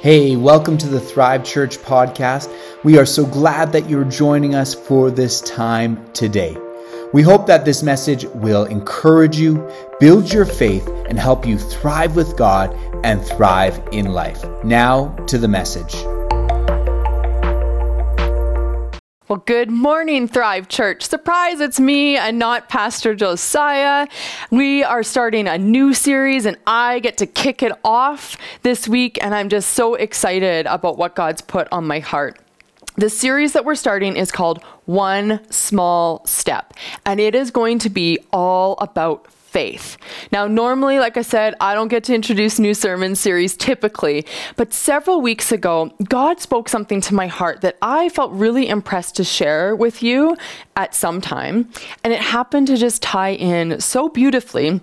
Hey, welcome to the Thrive Church podcast. We are so glad that you're joining us for this time today. We hope that this message will encourage you, build your faith, and help you thrive with God and thrive in life. Now to the message. Well, good morning, Thrive Church. Surprise, it's me and not Pastor Josiah. We are starting a new series, and I get to kick it off this week, and I'm just so excited about what God's put on my heart. The series that we're starting is called One Small Step, and it is going to be all about faith. Now, normally, like I said, I don't get to introduce new sermon series typically, but several weeks ago, God spoke something to my heart that I felt really impressed to share with you at some time, and it happened to just tie in so beautifully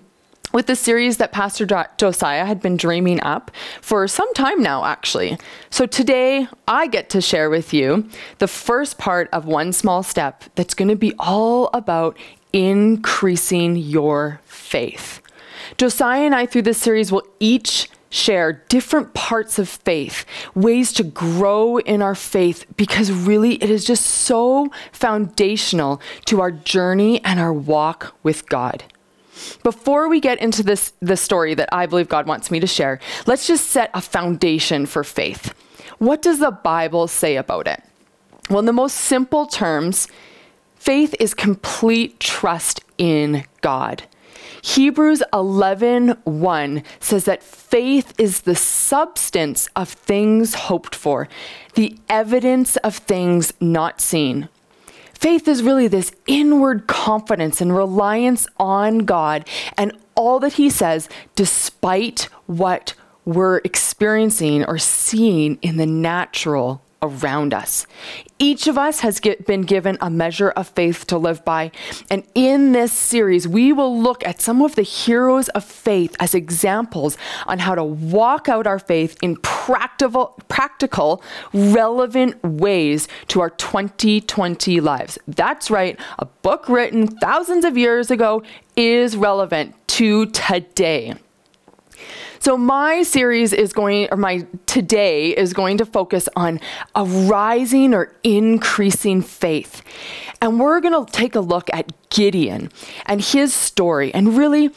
with the series that Pastor Josiah had been dreaming up for some time now, actually. So today, I get to share with you the first part of One Small Step that's going to be all about increasing your faith. Josiah and I, through this series, will each share different parts of faith, ways to grow in our faith, because really it is just so foundational to our journey and our walk with God. Before we get into this the story that I believe God wants me to share, let's just set a foundation for faith. What does the Bible say about it? Well, in the most simple terms, Faith is complete trust in God. Hebrews 11:1 says that faith is the substance of things hoped for, the evidence of things not seen. Faith is really this inward confidence and reliance on God and all that he says despite what we're experiencing or seeing in the natural around us. Each of us has get, been given a measure of faith to live by. And in this series, we will look at some of the heroes of faith as examples on how to walk out our faith in practical, practical relevant ways to our 2020 lives. That's right, a book written thousands of years ago is relevant to today. So my series is going, or my today is going to focus on a rising or increasing faith. And we're going to take a look at Gideon and his story. And really,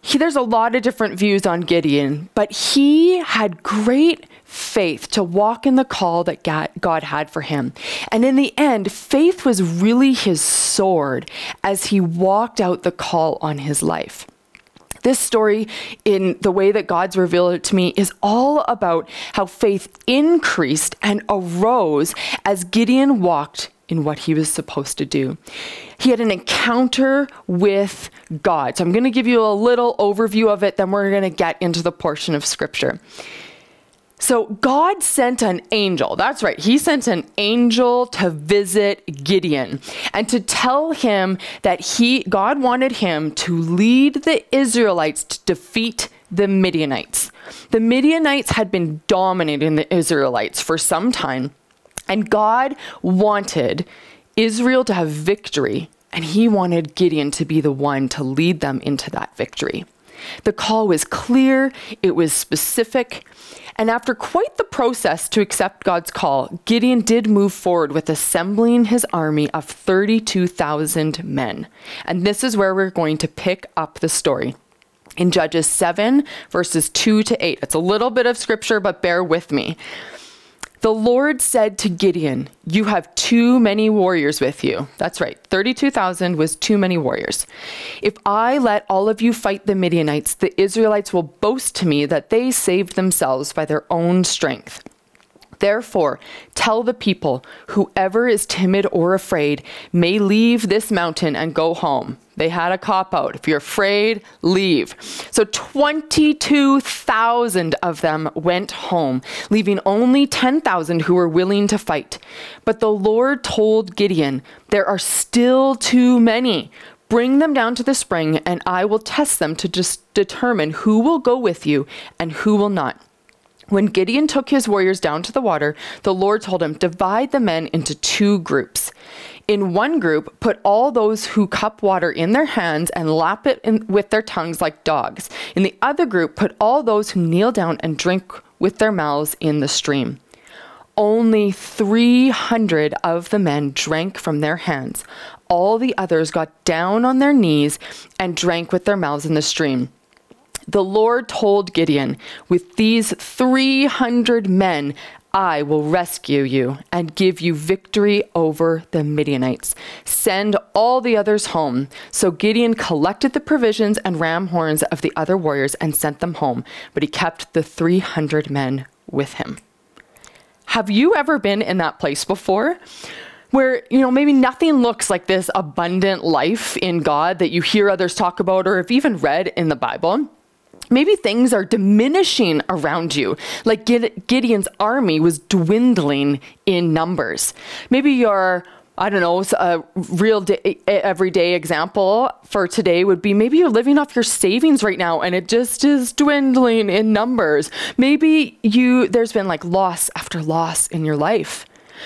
he, there's a lot of different views on Gideon, but he had great faith to walk in the call that God had for him. And in the end, faith was really his sword as he walked out the call on his life. This story, in the way that God's revealed it to me, is all about how faith increased and arose as Gideon walked in what he was supposed to do. He had an encounter with God. So I'm going to give you a little overview of it, then we're going to get into the portion of scripture. So God sent an angel. That's right. He sent an angel to visit Gideon and to tell him that he God wanted him to lead the Israelites to defeat the Midianites. The Midianites had been dominating the Israelites for some time, and God wanted Israel to have victory, and he wanted Gideon to be the one to lead them into that victory. The call was clear, it was specific, and after quite the process to accept God's call, Gideon did move forward with assembling his army of 32,000 men. And this is where we're going to pick up the story. In Judges 7, verses 2 to 8. It's a little bit of scripture, but bear with me. The Lord said to Gideon, You have too many warriors with you. That's right, 32,000 was too many warriors. If I let all of you fight the Midianites, the Israelites will boast to me that they saved themselves by their own strength. Therefore, tell the people whoever is timid or afraid may leave this mountain and go home. They had a cop out. If you're afraid, leave. So 22,000 of them went home, leaving only 10,000 who were willing to fight. But the Lord told Gideon, There are still too many. Bring them down to the spring, and I will test them to determine who will go with you and who will not. When Gideon took his warriors down to the water, the Lord told him, Divide the men into two groups. In one group, put all those who cup water in their hands and lap it in, with their tongues like dogs. In the other group, put all those who kneel down and drink with their mouths in the stream. Only 300 of the men drank from their hands. All the others got down on their knees and drank with their mouths in the stream. The Lord told Gideon, With these 300 men, I will rescue you and give you victory over the Midianites. Send all the others home. So Gideon collected the provisions and ram horns of the other warriors and sent them home, but he kept the 300 men with him. Have you ever been in that place before? Where, you know, maybe nothing looks like this abundant life in God that you hear others talk about or have even read in the Bible. Maybe things are diminishing around you, like Gideon's army was dwindling in numbers. Maybe you're I don't know, a real day, everyday example for today would be maybe you're living off your savings right now and it just is dwindling in numbers. Maybe you there's been like loss after loss in your life.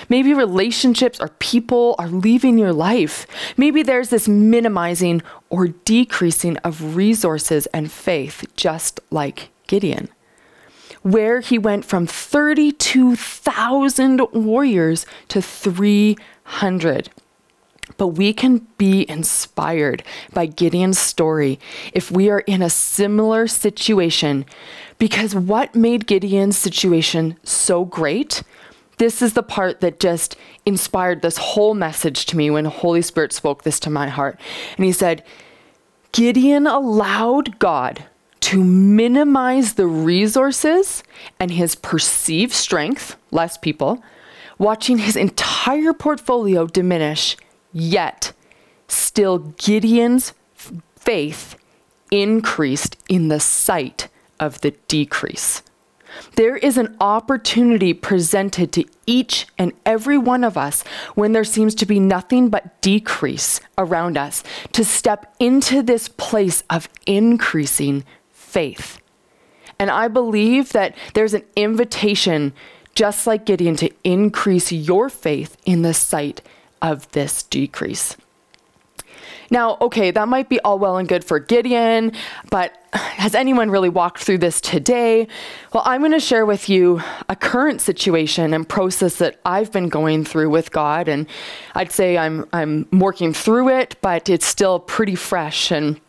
Maybe relationships or people are leaving your life. Maybe there's this minimizing or decreasing of resources and faith, just like Gideon, where he went from 32,000 warriors to 300. But we can be inspired by Gideon's story if we are in a similar situation, because what made Gideon's situation so great this is the part that just inspired this whole message to me when Holy Spirit spoke this to my heart. And he said, Gideon allowed God to minimize the resources and his perceived strength, less people, watching his entire portfolio diminish, yet still Gideon's faith increased in the sight of the decrease. There is an opportunity presented to each and every one of us when there seems to be nothing but decrease around us to step into this place of increasing faith. And I believe that there's an invitation, just like Gideon, to increase your faith in the sight of this decrease. Now, okay, that might be all well and good for Gideon, but has anyone really walked through this today? Well, I'm going to share with you a current situation and process that I've been going through with God, and I'd say I'm I'm working through it, but it's still pretty fresh. And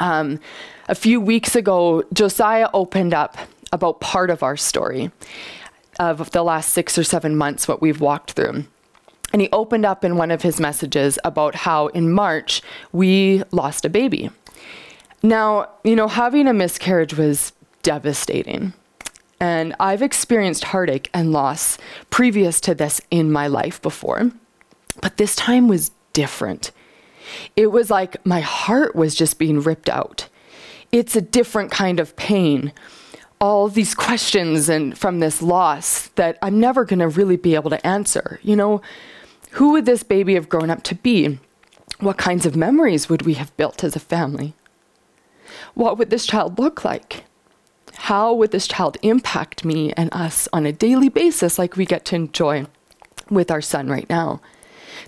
um, a few weeks ago, Josiah opened up about part of our story of the last six or seven months, what we've walked through. And he opened up in one of his messages about how in March we lost a baby. Now, you know, having a miscarriage was devastating. And I've experienced heartache and loss previous to this in my life before. But this time was different. It was like my heart was just being ripped out. It's a different kind of pain. All these questions and from this loss that I'm never going to really be able to answer. You know, who would this baby have grown up to be? What kinds of memories would we have built as a family? What would this child look like? How would this child impact me and us on a daily basis, like we get to enjoy with our son right now?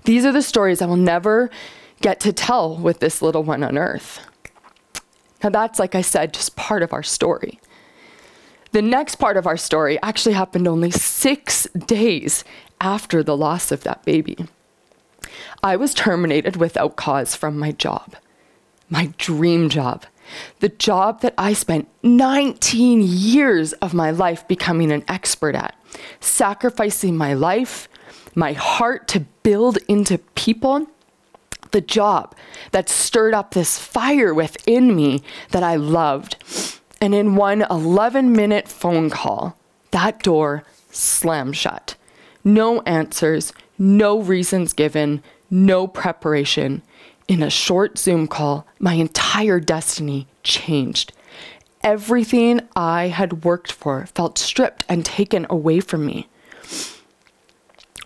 These are the stories I will never get to tell with this little one on earth. Now, that's, like I said, just part of our story. The next part of our story actually happened only six days after the loss of that baby. I was terminated without cause from my job, my dream job, the job that I spent 19 years of my life becoming an expert at, sacrificing my life, my heart to build into people. The job that stirred up this fire within me that I loved. And in one 11 minute phone call, that door slammed shut. No answers, no reasons given, no preparation. In a short Zoom call, my entire destiny changed. Everything I had worked for felt stripped and taken away from me.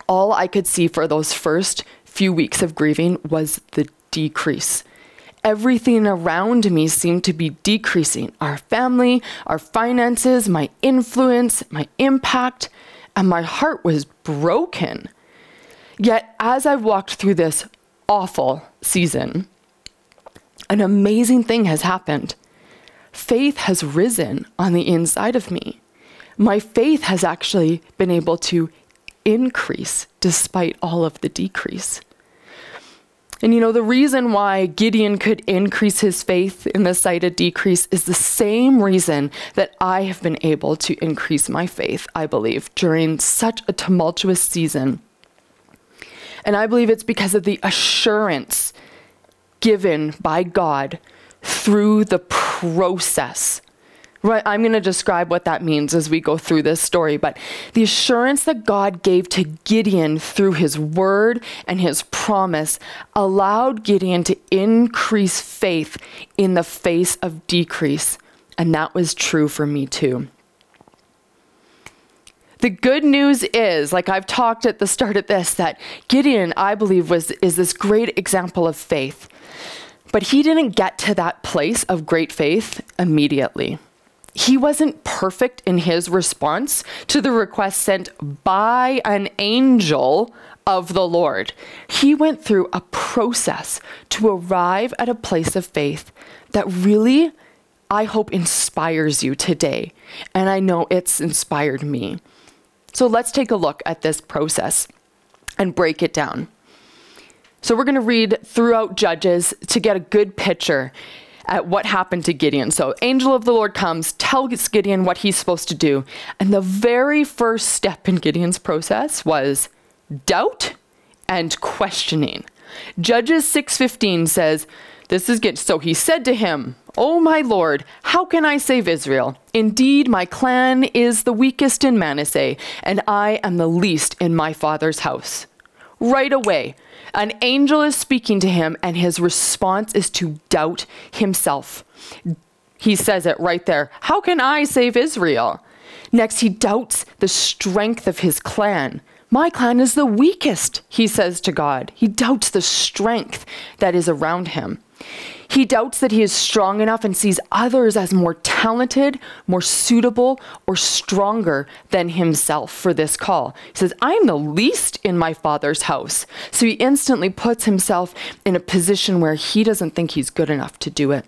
All I could see for those first few weeks of grieving was the decrease. Everything around me seemed to be decreasing our family, our finances, my influence, my impact and my heart was broken. Yet, as I've walked through this awful season, an amazing thing has happened. Faith has risen on the inside of me. my faith has actually been able to increase despite all of the decrease. And you know, the reason why Gideon could increase his faith in the sight of decrease is the same reason that I have been able to increase my faith, I believe, during such a tumultuous season. And I believe it's because of the assurance given by God through the process Right, I'm going to describe what that means as we go through this story, but the assurance that God gave to Gideon through his word and his promise allowed Gideon to increase faith in the face of decrease. And that was true for me too. The good news is, like I've talked at the start of this, that Gideon, I believe, was is this great example of faith. But he didn't get to that place of great faith immediately he wasn't perfect in his response to the request sent by an angel of the Lord. He went through a process to arrive at a place of faith that really, I hope, inspires you today. And I know it's inspired me. So let's take a look at this process and break it down. So we're going to read throughout Judges to get a good picture at what happened to Gideon. So, angel of the Lord comes, tells Gideon what he's supposed to do. And the very first step in Gideon's process was doubt and questioning. Judges 6:15 says, this is good. So he said to him, "O my lord, how can I save Israel? Indeed, my clan is the weakest in Manasseh, and I am the least in my father's house." Right away, an angel is speaking to him, and his response is to doubt himself. He says it right there How can I save Israel? Next, he doubts the strength of his clan. My clan is the weakest, he says to God. He doubts the strength that is around him. He doubts that he is strong enough and sees others as more talented, more suitable, or stronger than himself for this call. He says, I am the least in my father's house. So he instantly puts himself in a position where he doesn't think he's good enough to do it.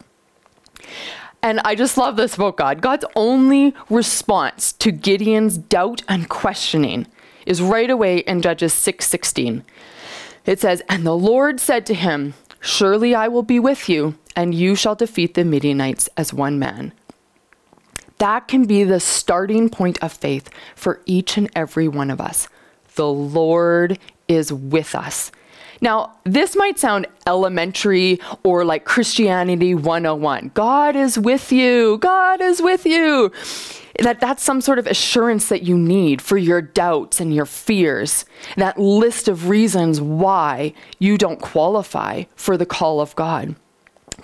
And I just love this about God. God's only response to Gideon's doubt and questioning is right away in Judges 6:16. It says, "And the Lord said to him, Surely I will be with you, and you shall defeat the Midianites as one man. That can be the starting point of faith for each and every one of us. The Lord is with us. Now, this might sound elementary or like Christianity 101. God is with you. God is with you that that's some sort of assurance that you need for your doubts and your fears, that list of reasons why you don't qualify for the call of God.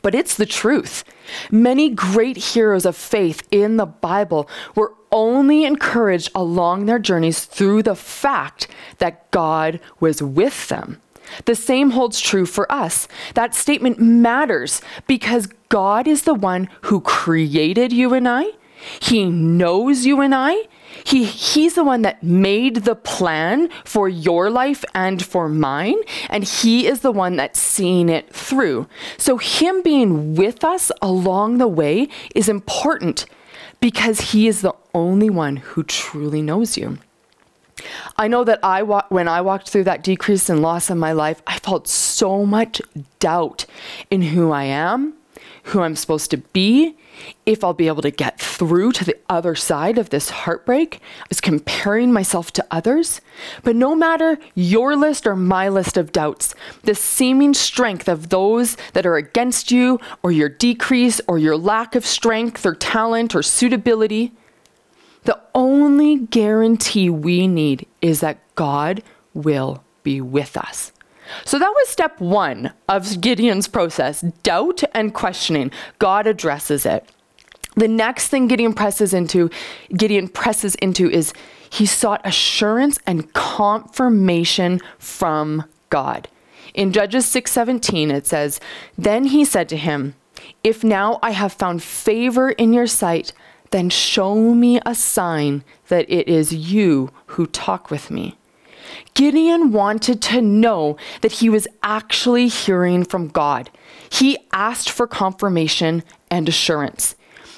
But it's the truth. Many great heroes of faith in the Bible were only encouraged along their journeys through the fact that God was with them. The same holds true for us. That statement matters because God is the one who created you and I he knows you and I. He, he's the one that made the plan for your life and for mine, and He is the one that's seeing it through. So, Him being with us along the way is important because He is the only one who truly knows you. I know that I wa- when I walked through that decrease and loss in my life, I felt so much doubt in who I am, who I'm supposed to be, if I'll be able to get through to the other side of this heartbreak. I was comparing myself to others. But no matter your list or my list of doubts, the seeming strength of those that are against you, or your decrease, or your lack of strength, or talent, or suitability, the only guarantee we need is that God will be with us. So that was step one of Gideon's process doubt and questioning. God addresses it. The next thing Gideon presses into, Gideon presses into is he sought assurance and confirmation from God. In Judges 6:17 it says, "Then he said to him, if now I have found favor in your sight, then show me a sign that it is you who talk with me." Gideon wanted to know that he was actually hearing from God. He asked for confirmation and assurance.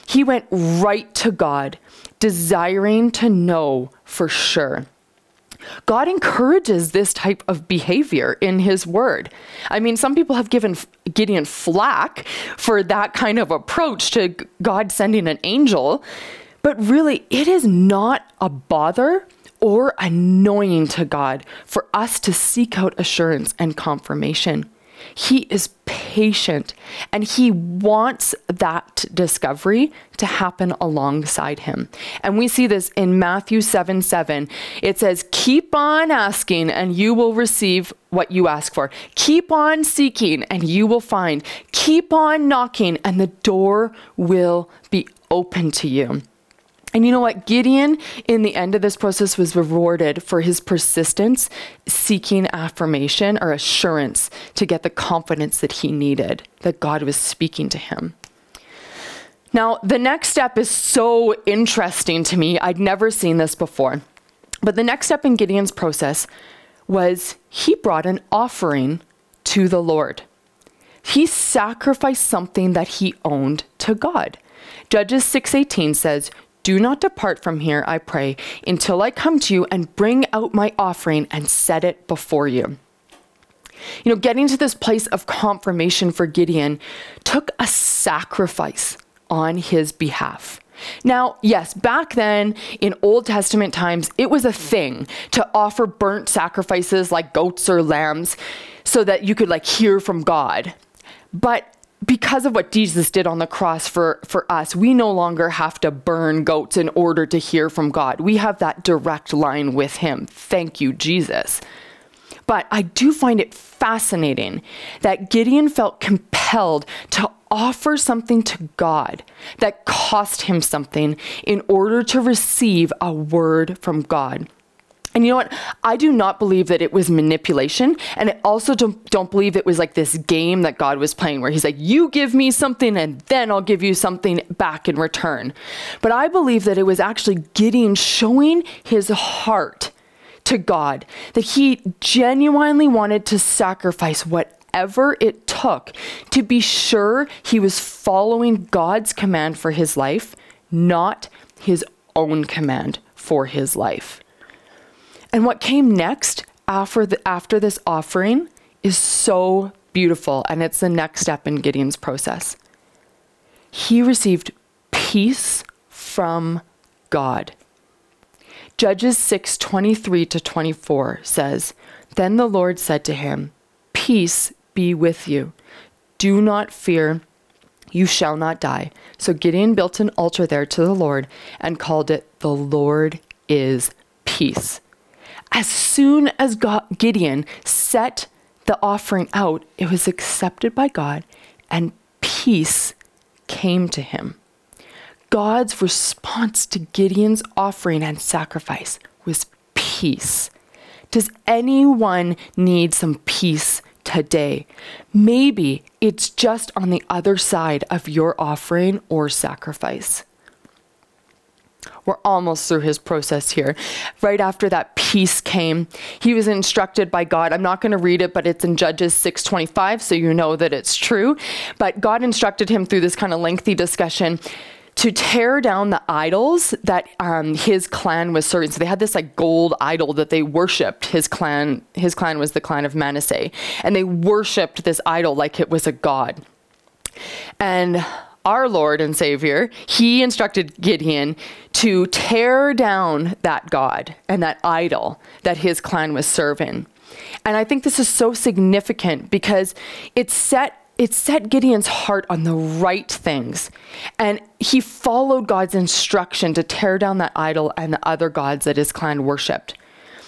He went right to God, desiring to know for sure. God encourages this type of behavior in his word. I mean, some people have given Gideon flack for that kind of approach to God sending an angel, but really, it is not a bother or annoying to God for us to seek out assurance and confirmation. He is patient and he wants that discovery to happen alongside him. And we see this in Matthew 7 7. It says, Keep on asking and you will receive what you ask for. Keep on seeking and you will find. Keep on knocking and the door will be open to you. And you know what? Gideon, in the end of this process, was rewarded for his persistence, seeking affirmation or assurance to get the confidence that he needed, that God was speaking to him. Now, the next step is so interesting to me. I'd never seen this before. But the next step in Gideon's process was he brought an offering to the Lord. He sacrificed something that he owned to God. Judges 6:18 says, do not depart from here, I pray, until I come to you and bring out my offering and set it before you. You know, getting to this place of confirmation for Gideon took a sacrifice on his behalf. Now, yes, back then in Old Testament times, it was a thing to offer burnt sacrifices like goats or lambs so that you could like hear from God. But because of what Jesus did on the cross for, for us, we no longer have to burn goats in order to hear from God. We have that direct line with Him. Thank you, Jesus. But I do find it fascinating that Gideon felt compelled to offer something to God that cost him something in order to receive a word from God. And you know what? I do not believe that it was manipulation. And I also don't, don't believe it was like this game that God was playing where he's like, you give me something and then I'll give you something back in return. But I believe that it was actually Gideon showing his heart to God, that he genuinely wanted to sacrifice whatever it took to be sure he was following God's command for his life, not his own command for his life. And what came next after, the, after this offering is so beautiful, and it's the next step in Gideon's process. He received peace from God. Judges 6 23 to 24 says, Then the Lord said to him, Peace be with you. Do not fear, you shall not die. So Gideon built an altar there to the Lord and called it, The Lord is Peace. As soon as Gideon set the offering out, it was accepted by God and peace came to him. God's response to Gideon's offering and sacrifice was peace. Does anyone need some peace today? Maybe it's just on the other side of your offering or sacrifice. We're almost through his process here. Right after that peace came, he was instructed by God. I'm not going to read it, but it's in Judges 6:25, so you know that it's true. But God instructed him through this kind of lengthy discussion to tear down the idols that um, his clan was serving. So they had this like gold idol that they worshipped. His clan, his clan was the clan of Manasseh, and they worshipped this idol like it was a god. And our Lord and Savior, he instructed Gideon to tear down that God and that idol that his clan was serving. And I think this is so significant because it set it set Gideon's heart on the right things. And he followed God's instruction to tear down that idol and the other gods that his clan worshiped.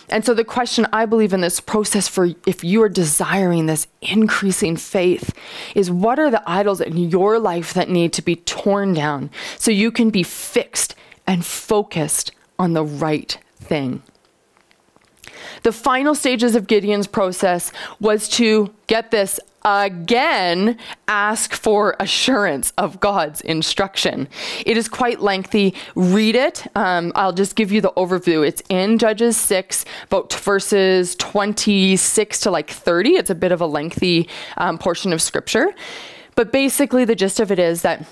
And so, the question I believe in this process for if you are desiring this increasing faith is what are the idols in your life that need to be torn down so you can be fixed and focused on the right thing? The final stages of Gideon's process was to get this again ask for assurance of God's instruction. It is quite lengthy. Read it. Um, I'll just give you the overview. It's in Judges 6, about verses 26 to like 30. It's a bit of a lengthy um, portion of scripture. But basically, the gist of it is that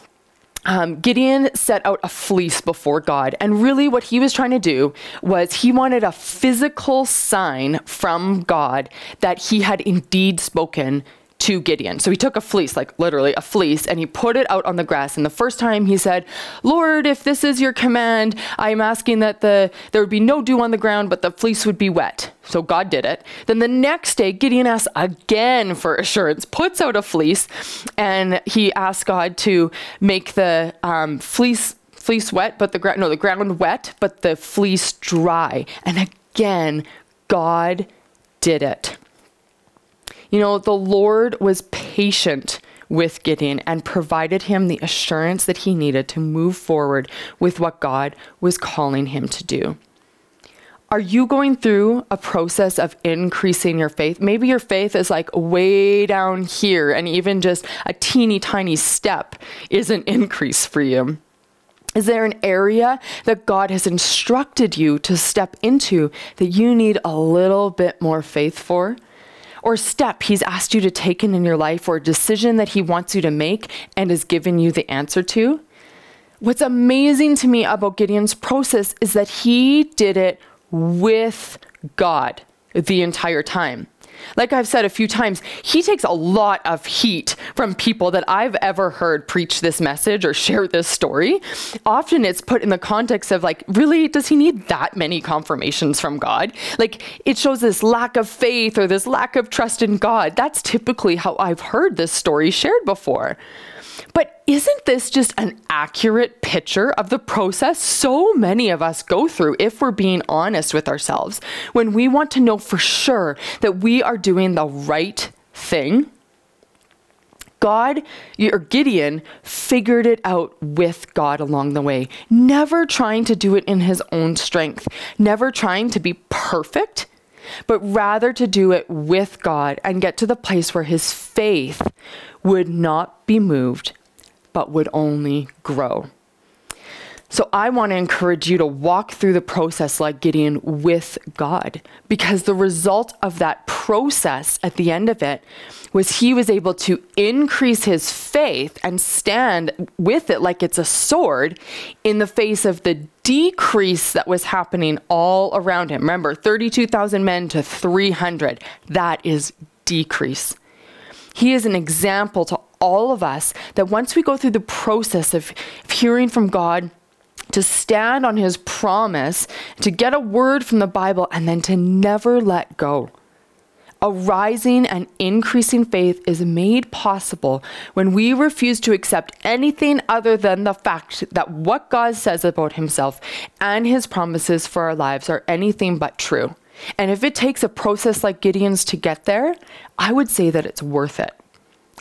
um, Gideon set out a fleece before God. And really, what he was trying to do was he wanted a physical sign from God that he had indeed spoken to Gideon. So he took a fleece, like literally a fleece, and he put it out on the grass. And the first time he said, Lord, if this is your command, I'm asking that the there would be no dew on the ground, but the fleece would be wet. So God did it. Then the next day, Gideon asks again for assurance, puts out a fleece, and he asks God to make the um, fleece fleece wet, but the ground no, the ground wet, but the fleece dry. And again, God did it. You know, the Lord was patient with Gideon and provided him the assurance that he needed to move forward with what God was calling him to do. Are you going through a process of increasing your faith? Maybe your faith is like way down here, and even just a teeny tiny step is an increase for you. Is there an area that God has instructed you to step into that you need a little bit more faith for? Or step he's asked you to take in, your life or a decision that he wants you to make and has given you the answer to. What's amazing to me about Gideon's process is that he did it with God the entire time. Like I've said a few times, he takes a lot of heat from people that I've ever heard preach this message or share this story. Often it's put in the context of like, really, does he need that many confirmations from God? Like it shows this lack of faith or this lack of trust in God. That's typically how I've heard this story shared before. But isn't this just an accurate picture of the process so many of us go through if we're being honest with ourselves? When we want to know for sure that we are doing the right thing? God or Gideon figured it out with God along the way, never trying to do it in his own strength, never trying to be perfect, but rather to do it with God and get to the place where his faith would not be moved but would only grow. So I want to encourage you to walk through the process like Gideon with God because the result of that process at the end of it was he was able to increase his faith and stand with it like it's a sword in the face of the decrease that was happening all around him. Remember, 32,000 men to 300. That is decrease. He is an example to all of us that once we go through the process of, of hearing from God, to stand on his promise, to get a word from the Bible, and then to never let go. A rising and increasing faith is made possible when we refuse to accept anything other than the fact that what God says about himself and his promises for our lives are anything but true. And if it takes a process like Gideon's to get there, I would say that it's worth it.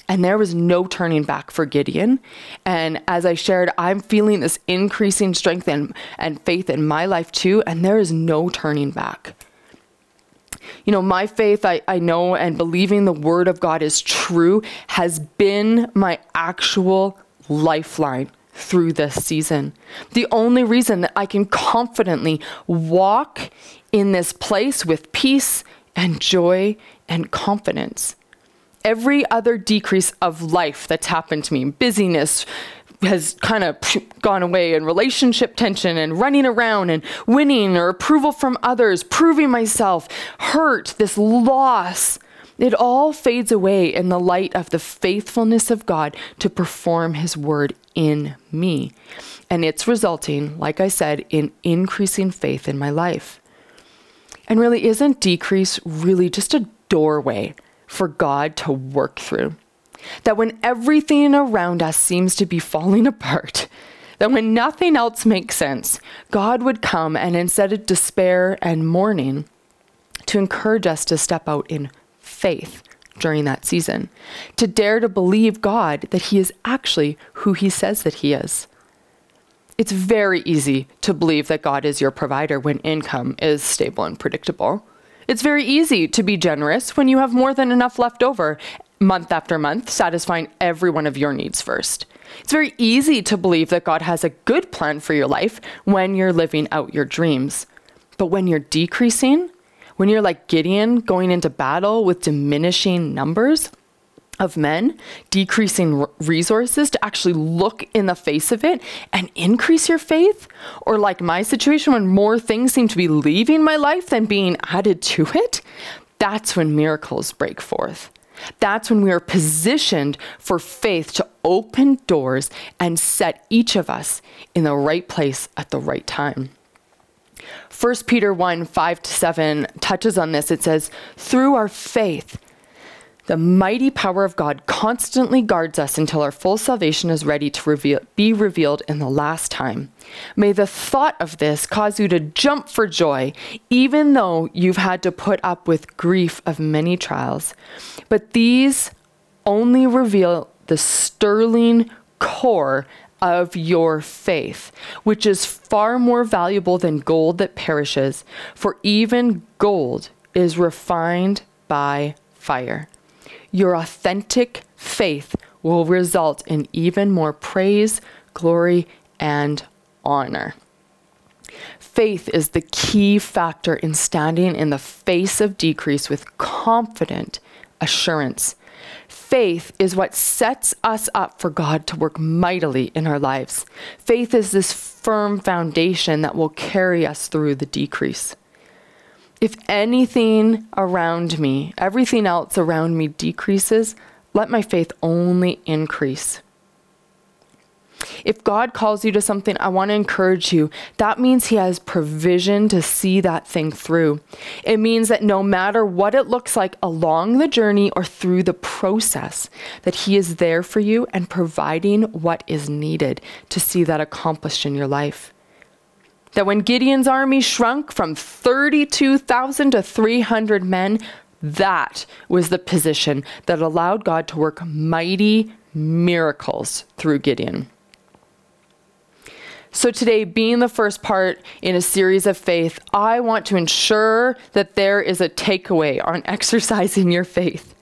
And there was no turning back for Gideon. And as I shared, I'm feeling this increasing strength and, and faith in my life too. And there is no turning back. You know, my faith, I, I know, and believing the word of God is true has been my actual lifeline through this season. The only reason that I can confidently walk in this place with peace and joy and confidence every other decrease of life that's happened to me busyness has kind of gone away and relationship tension and running around and winning or approval from others, proving myself, hurt, this loss. It all fades away in the light of the faithfulness of God to perform His word in me. And it's resulting, like I said, in increasing faith in my life. And really, isn't decrease really just a doorway for God to work through. That when everything around us seems to be falling apart, that when nothing else makes sense, God would come and instead of despair and mourning, to encourage us to step out in faith during that season, to dare to believe God that He is actually who He says that He is. It's very easy to believe that God is your provider when income is stable and predictable. It's very easy to be generous when you have more than enough left over month after month, satisfying every one of your needs first. It's very easy to believe that God has a good plan for your life when you're living out your dreams. But when you're decreasing, when you're like Gideon going into battle with diminishing numbers, of men, decreasing resources to actually look in the face of it and increase your faith? Or like my situation when more things seem to be leaving my life than being added to it? That's when miracles break forth. That's when we are positioned for faith to open doors and set each of us in the right place at the right time. 1 Peter 1 5 to 7 touches on this. It says, Through our faith, the mighty power of God constantly guards us until our full salvation is ready to reveal, be revealed in the last time. May the thought of this cause you to jump for joy, even though you've had to put up with grief of many trials. But these only reveal the sterling core of your faith, which is far more valuable than gold that perishes, for even gold is refined by fire your authentic faith will result in even more praise, glory, and honor. Faith is the key factor in standing in the face of decrease with confident assurance. Faith is what sets us up for God to work mightily in our lives. Faith is this firm foundation that will carry us through the decrease if anything around me, everything else around me decreases, let my faith only increase. If God calls you to something, I want to encourage you. That means He has provision to see that thing through. It means that no matter what it looks like along the journey or through the process, that He is there for you and providing what is needed to see that accomplished in your life that when Gideon's army shrunk from 32,000 to 300 men, that was the position that allowed God to work mighty miracles through Gideon. So, today, being the first part in a series of faith, I want to ensure that there is a takeaway on exercising your faith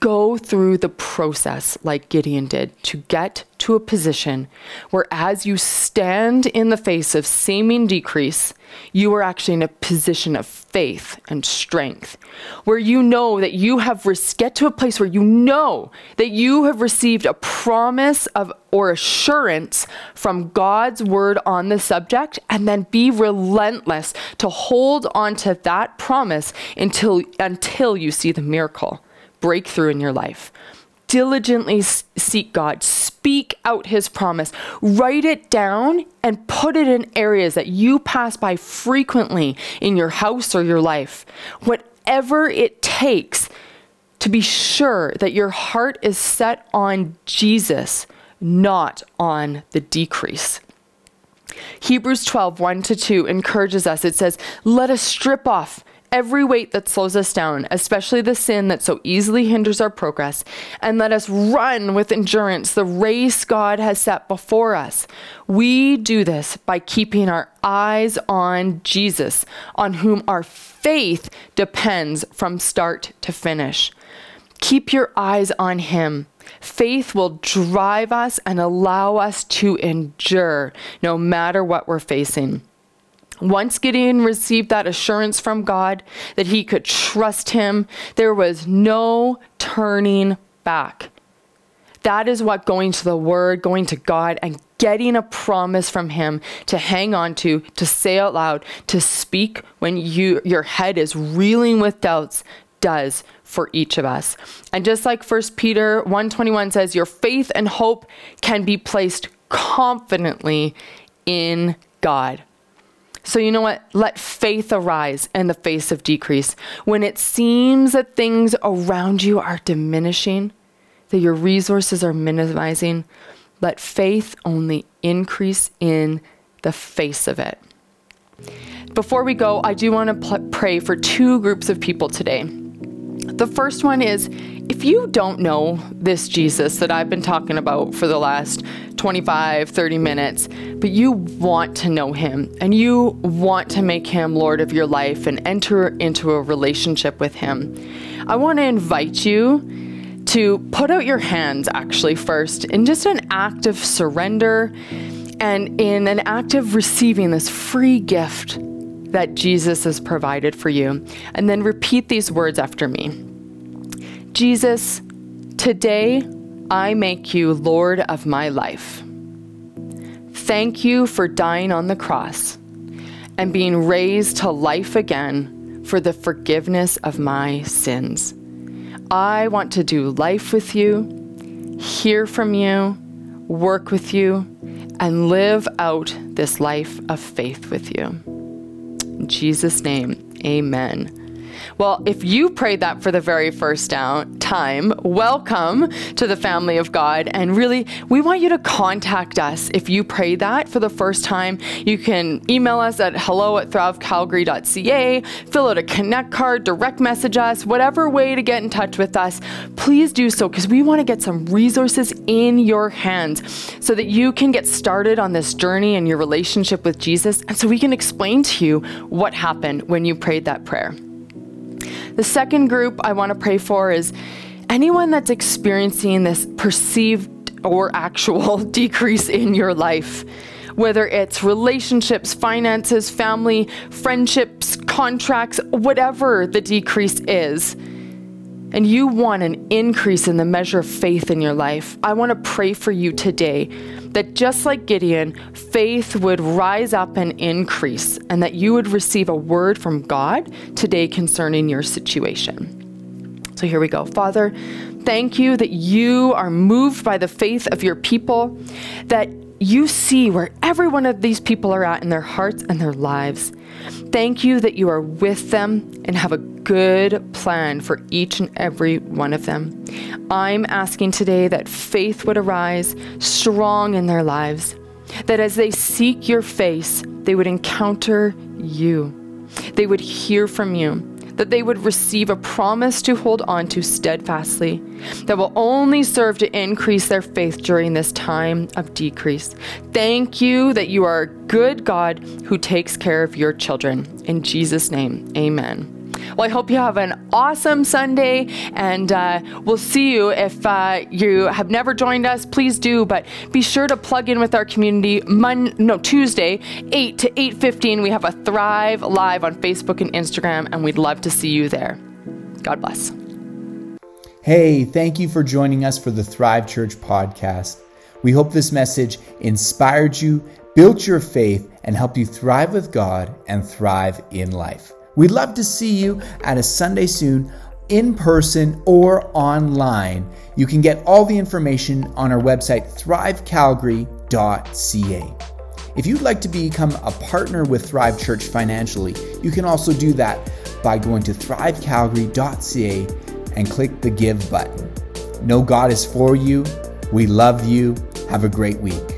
go through the process like Gideon did to get to a position where, as you stand in the face of seeming decrease, you are actually in a position of faith and strength, where you know that you have get to a place where you know that you have received a promise of or assurance from God's word on the subject, and then be relentless to hold on to that promise until until you see the miracle breakthrough in your life. Diligently seek God, speak out His promise, write it down, and put it in areas that you pass by frequently in your house or your life. Whatever it takes to be sure that your heart is set on Jesus, not on the decrease. Hebrews 12, 1 to 2 encourages us. It says, Let us strip off every weight that slows us down, especially the sin that so easily hinders our progress, and let us run with endurance the race God has set before us. We do this by keeping our eyes on Jesus, on whom our faith depends from start to finish. Keep your eyes on Him. Faith will drive us and allow us to endure no matter what we're facing. Once Gideon received that assurance from God that he could trust him, there was no turning back. That is what going to the Word, going to God, and getting a promise from Him to hang on to, to say out loud, to speak when you your head is reeling with doubts does for each of us. And just like 1 Peter 121 says, your faith and hope can be placed confidently in God. So, you know what? Let faith arise in the face of decrease. When it seems that things around you are diminishing, that your resources are minimizing, let faith only increase in the face of it. Before we go, I do want to pl- pray for two groups of people today. The first one is if you don't know this Jesus that I've been talking about for the last 25, 30 minutes, but you want to know him and you want to make him Lord of your life and enter into a relationship with him, I want to invite you to put out your hands actually first in just an act of surrender and in an act of receiving this free gift that Jesus has provided for you. And then repeat these words after me. Jesus, Today, I make you Lord of my life. Thank you for dying on the cross and being raised to life again for the forgiveness of my sins. I want to do life with you, hear from you, work with you, and live out this life of faith with you. Jesus' name, amen. Well, if you prayed that for the very first time, welcome to the family of God. And really, we want you to contact us if you prayed that for the first time. You can email us at hello at thrivecalgary.ca, fill out a connect card, direct message us, whatever way to get in touch with us. Please do so because we want to get some resources in your hands so that you can get started on this journey and your relationship with Jesus. And so we can explain to you what happened when you prayed that prayer. The second group I want to pray for is anyone that's experiencing this perceived or actual decrease in your life. Whether it's relationships, finances, family, friendships, contracts, whatever the decrease is, and you want an increase in the measure of faith in your life, I want to pray for you today that just like Gideon, faith would rise up and increase, and that you would receive a word from God today concerning your situation. So here we go. Father, thank you that you are moved by the faith of your people, that you see where every one of these people are at in their hearts and their lives. Thank you that you are with them and have a good plan for each and every one of them. I'm asking today that faith would arise strong in their lives, that as they seek your face, they would encounter you, they would hear from you that they would receive a promise to hold on to steadfastly that will only serve to increase their faith during this time of decrease. Thank you that you are a good God who takes care of your children. In Jesus' name, amen. Well, I hope you have an awesome Sunday, and uh, we'll see you. If uh, you have never joined us, please do. But be sure to plug in with our community. Mon- no Tuesday, eight to eight fifteen. We have a Thrive Live on Facebook and Instagram, and we'd love to see you there. God bless. Hey, thank you for joining us for the Thrive Church podcast. We hope this message inspired you, built your faith, and helped you thrive with God and thrive in life. We'd love to see you at a Sunday soon in person or online. You can get all the information on our website, thrivecalgary.ca. If you'd like to become a partner with Thrive Church financially, you can also do that by going to thrivecalgary.ca and click the Give button. Know God is for you. We love you. Have a great week.